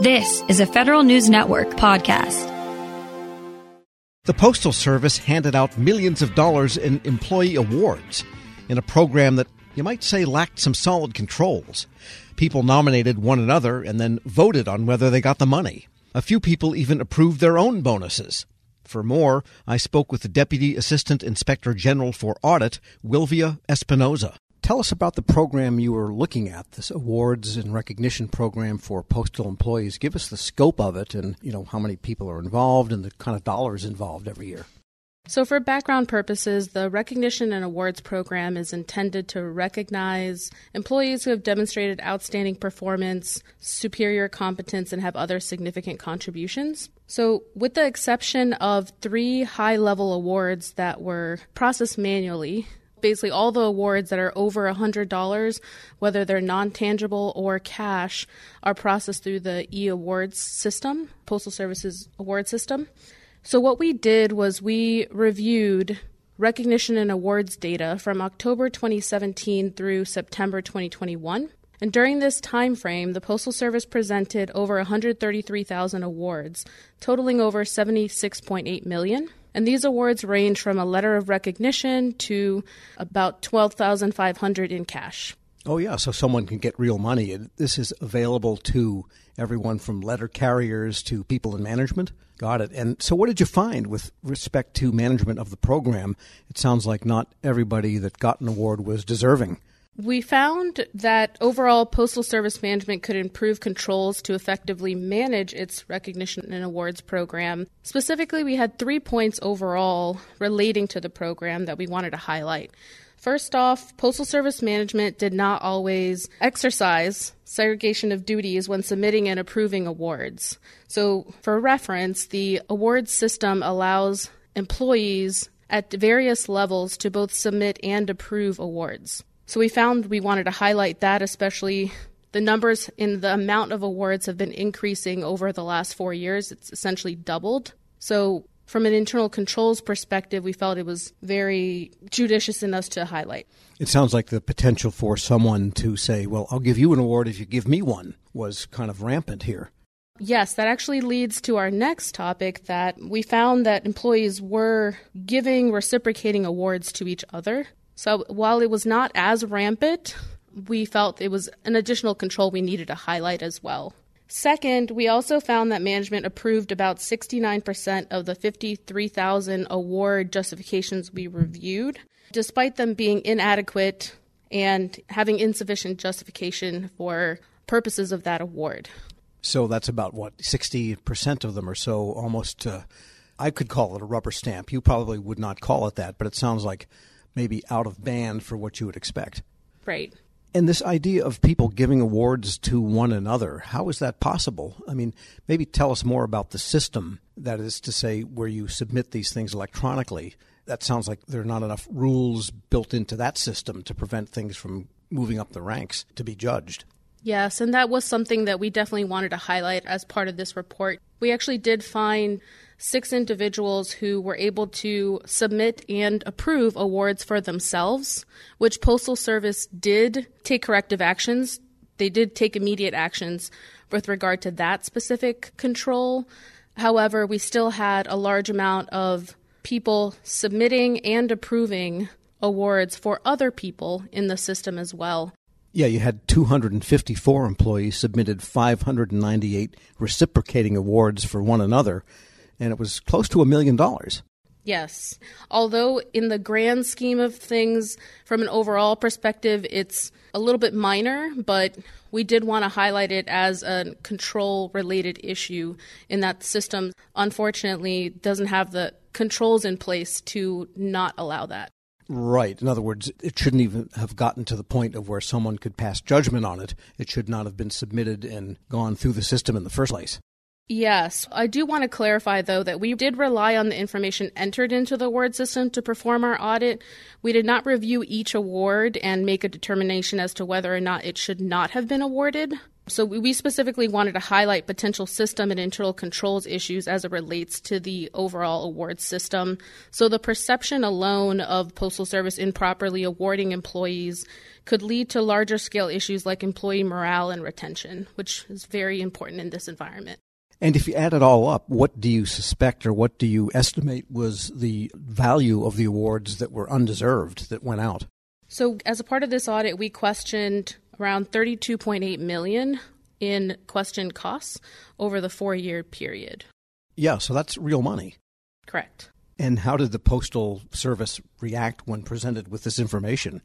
This is a Federal News Network podcast. The Postal Service handed out millions of dollars in employee awards in a program that you might say lacked some solid controls. People nominated one another and then voted on whether they got the money. A few people even approved their own bonuses. For more, I spoke with the Deputy Assistant Inspector General for Audit, Wilvia Espinoza. Tell us about the program you were looking at, this awards and recognition program for postal employees. Give us the scope of it and, you know, how many people are involved and the kind of dollars involved every year. So, for background purposes, the Recognition and Awards program is intended to recognize employees who have demonstrated outstanding performance, superior competence, and have other significant contributions. So, with the exception of three high level awards that were processed manually, basically all the awards that are over $100 whether they're non-tangible or cash are processed through the e-awards system postal services award system so what we did was we reviewed recognition and awards data from october 2017 through september 2021 and during this time frame, the Postal Service presented over 133,000 awards, totaling over 76.8 million. And these awards range from a letter of recognition to about 12,500 in cash. Oh yeah, so someone can get real money. This is available to everyone from letter carriers to people in management. Got it. And so what did you find with respect to management of the program? It sounds like not everybody that got an award was deserving. We found that overall Postal Service management could improve controls to effectively manage its recognition and awards program. Specifically, we had three points overall relating to the program that we wanted to highlight. First off, Postal Service management did not always exercise segregation of duties when submitting and approving awards. So, for reference, the awards system allows employees at various levels to both submit and approve awards. So we found we wanted to highlight that, especially the numbers in the amount of awards have been increasing over the last four years. It's essentially doubled. So, from an internal controls perspective, we felt it was very judicious in us to highlight. It sounds like the potential for someone to say, Well, I'll give you an award if you give me one, was kind of rampant here. Yes, that actually leads to our next topic that we found that employees were giving reciprocating awards to each other. So while it was not as rampant, we felt it was an additional control we needed to highlight as well. Second, we also found that management approved about 69% of the 53,000 award justifications we reviewed, despite them being inadequate and having insufficient justification for purposes of that award. So that's about what, 60% of them or so, almost, uh, I could call it a rubber stamp. You probably would not call it that, but it sounds like maybe out of band for what you would expect. Right. And this idea of people giving awards to one another, how is that possible? I mean, maybe tell us more about the system, that is to say, where you submit these things electronically. That sounds like there are not enough rules built into that system to prevent things from moving up the ranks to be judged. Yes, and that was something that we definitely wanted to highlight as part of this report. We actually did find six individuals who were able to submit and approve awards for themselves, which Postal Service did take corrective actions. They did take immediate actions with regard to that specific control. However, we still had a large amount of people submitting and approving awards for other people in the system as well. Yeah, you had 254 employees submitted 598 reciprocating awards for one another, and it was close to a million dollars. Yes. Although, in the grand scheme of things, from an overall perspective, it's a little bit minor, but we did want to highlight it as a control related issue in that the system, unfortunately, doesn't have the controls in place to not allow that. Right. In other words, it shouldn't even have gotten to the point of where someone could pass judgment on it. It should not have been submitted and gone through the system in the first place. Yes. I do want to clarify, though, that we did rely on the information entered into the award system to perform our audit. We did not review each award and make a determination as to whether or not it should not have been awarded. So we specifically wanted to highlight potential system and internal controls issues as it relates to the overall award system. So the perception alone of Postal Service improperly awarding employees could lead to larger scale issues like employee morale and retention, which is very important in this environment. And if you add it all up, what do you suspect or what do you estimate was the value of the awards that were undeserved that went out? So, as a part of this audit, we questioned around 32.8 million in question costs over the 4-year period. Yeah, so that's real money. Correct. And how did the Postal Service react when presented with this information?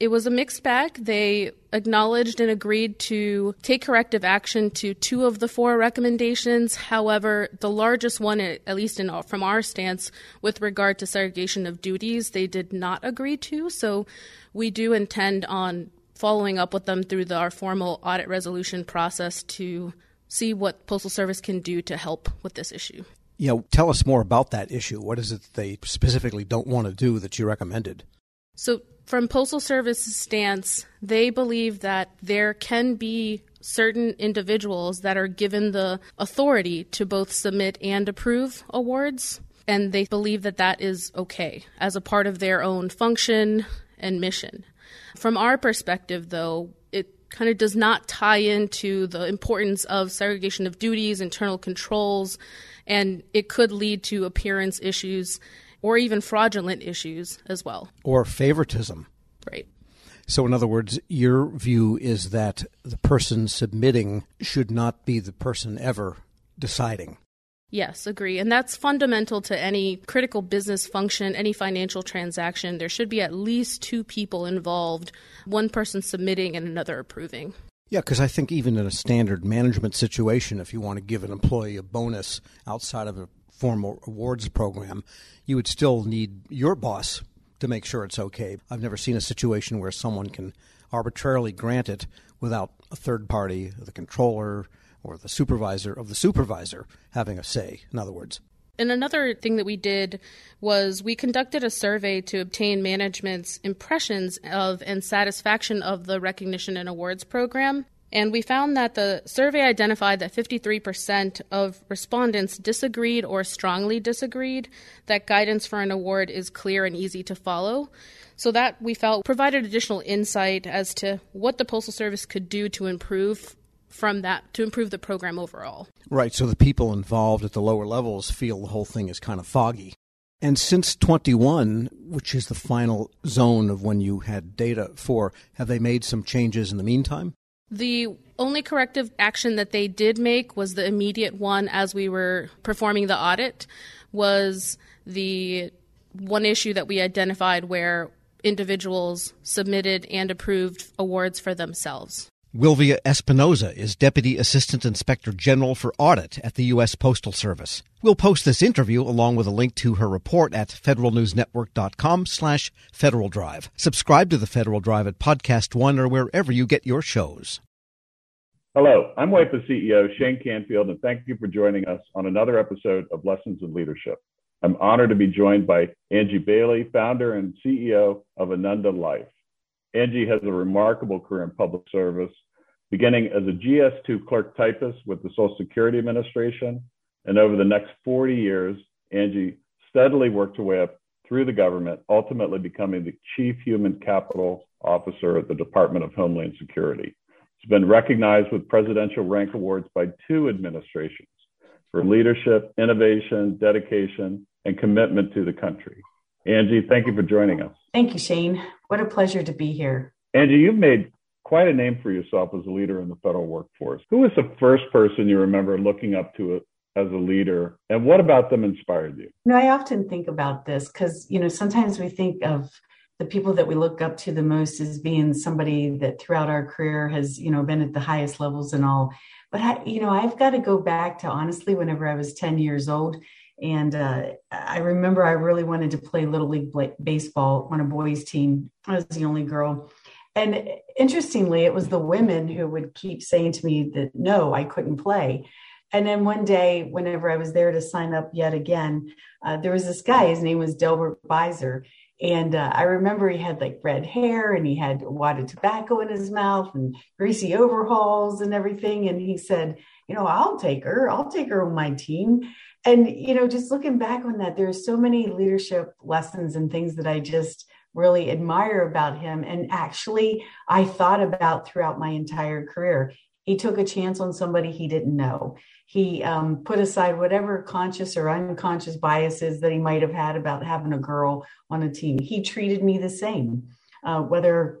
It was a mixed bag. They acknowledged and agreed to take corrective action to two of the four recommendations. However, the largest one, at least in, from our stance, with regard to segregation of duties, they did not agree to. So we do intend on following up with them through the, our formal audit resolution process to see what Postal Service can do to help with this issue. You know, tell us more about that issue. What is it they specifically don't want to do that you recommended? So, from Postal Service's stance, they believe that there can be certain individuals that are given the authority to both submit and approve awards, and they believe that that is okay as a part of their own function and mission. From our perspective, though, it kind of does not tie into the importance of segregation of duties, internal controls, and it could lead to appearance issues or even fraudulent issues as well. Or favoritism. Right. So, in other words, your view is that the person submitting should not be the person ever deciding. Yes, agree. And that's fundamental to any critical business function, any financial transaction. There should be at least two people involved, one person submitting and another approving. Yeah, because I think even in a standard management situation, if you want to give an employee a bonus outside of a formal awards program, you would still need your boss to make sure it's okay. I've never seen a situation where someone can arbitrarily grant it without a third party, the controller or the supervisor of the supervisor having a say, in other words. And another thing that we did was we conducted a survey to obtain management's impressions of and satisfaction of the recognition and awards program. And we found that the survey identified that 53% of respondents disagreed or strongly disagreed that guidance for an award is clear and easy to follow. So that we felt provided additional insight as to what the Postal Service could do to improve from that to improve the program overall. Right, so the people involved at the lower levels feel the whole thing is kind of foggy. And since 21, which is the final zone of when you had data for, have they made some changes in the meantime? The only corrective action that they did make was the immediate one as we were performing the audit was the one issue that we identified where individuals submitted and approved awards for themselves. Wilvia Espinoza is Deputy Assistant Inspector General for Audit at the U.S. Postal Service. We'll post this interview along with a link to her report at federalnewsnetwork.com slash Federal Drive. Subscribe to the Federal Drive at Podcast One or wherever you get your shows. Hello, I'm WIPA CEO Shane Canfield, and thank you for joining us on another episode of Lessons in Leadership. I'm honored to be joined by Angie Bailey, founder and CEO of Ananda Life. Angie has a remarkable career in public service, beginning as a GS2 clerk typist with the Social Security Administration. And over the next 40 years, Angie steadily worked her way up through the government, ultimately becoming the Chief Human Capital Officer at the Department of Homeland Security. She's been recognized with presidential rank awards by two administrations for leadership, innovation, dedication, and commitment to the country. Angie, thank you for joining us. Thank you, Shane. What a pleasure to be here. Angie, you've made quite a name for yourself as a leader in the federal workforce. Who was the first person you remember looking up to as a leader, and what about them inspired you? You know, I often think about this because, you know, sometimes we think of the people that we look up to the most as being somebody that throughout our career has, you know, been at the highest levels and all. But I, you know, I've got to go back to honestly, whenever I was 10 years old, and uh, I remember I really wanted to play Little League baseball on a boys' team. I was the only girl. And interestingly, it was the women who would keep saying to me that no, I couldn't play. And then one day, whenever I was there to sign up yet again, uh, there was this guy, his name was Delbert Beiser. And uh, I remember he had like red hair and he had a wad of tobacco in his mouth and greasy overalls and everything. And he said, You know, I'll take her. I'll take her on my team. And, you know, just looking back on that, there's so many leadership lessons and things that I just really admire about him. And actually, I thought about throughout my entire career. He took a chance on somebody he didn't know. He um, put aside whatever conscious or unconscious biases that he might have had about having a girl on a team. He treated me the same. Uh, whether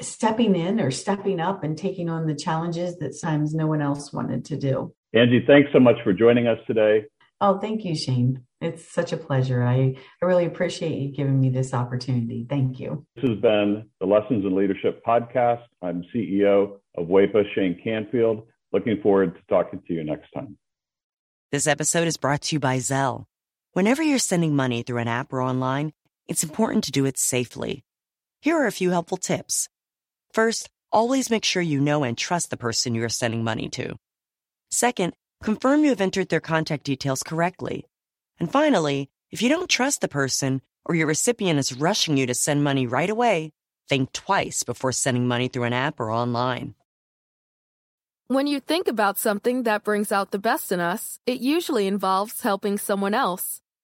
stepping in or stepping up and taking on the challenges that times no one else wanted to do. Angie, thanks so much for joining us today. Oh, thank you, Shane. It's such a pleasure. I, I really appreciate you giving me this opportunity. Thank you. This has been the Lessons in Leadership podcast. I'm CEO of WEPA, Shane Canfield. Looking forward to talking to you next time. This episode is brought to you by Zelle. Whenever you're sending money through an app or online, it's important to do it safely. Here are a few helpful tips. First, always make sure you know and trust the person you are sending money to. Second, confirm you have entered their contact details correctly. And finally, if you don't trust the person or your recipient is rushing you to send money right away, think twice before sending money through an app or online. When you think about something that brings out the best in us, it usually involves helping someone else.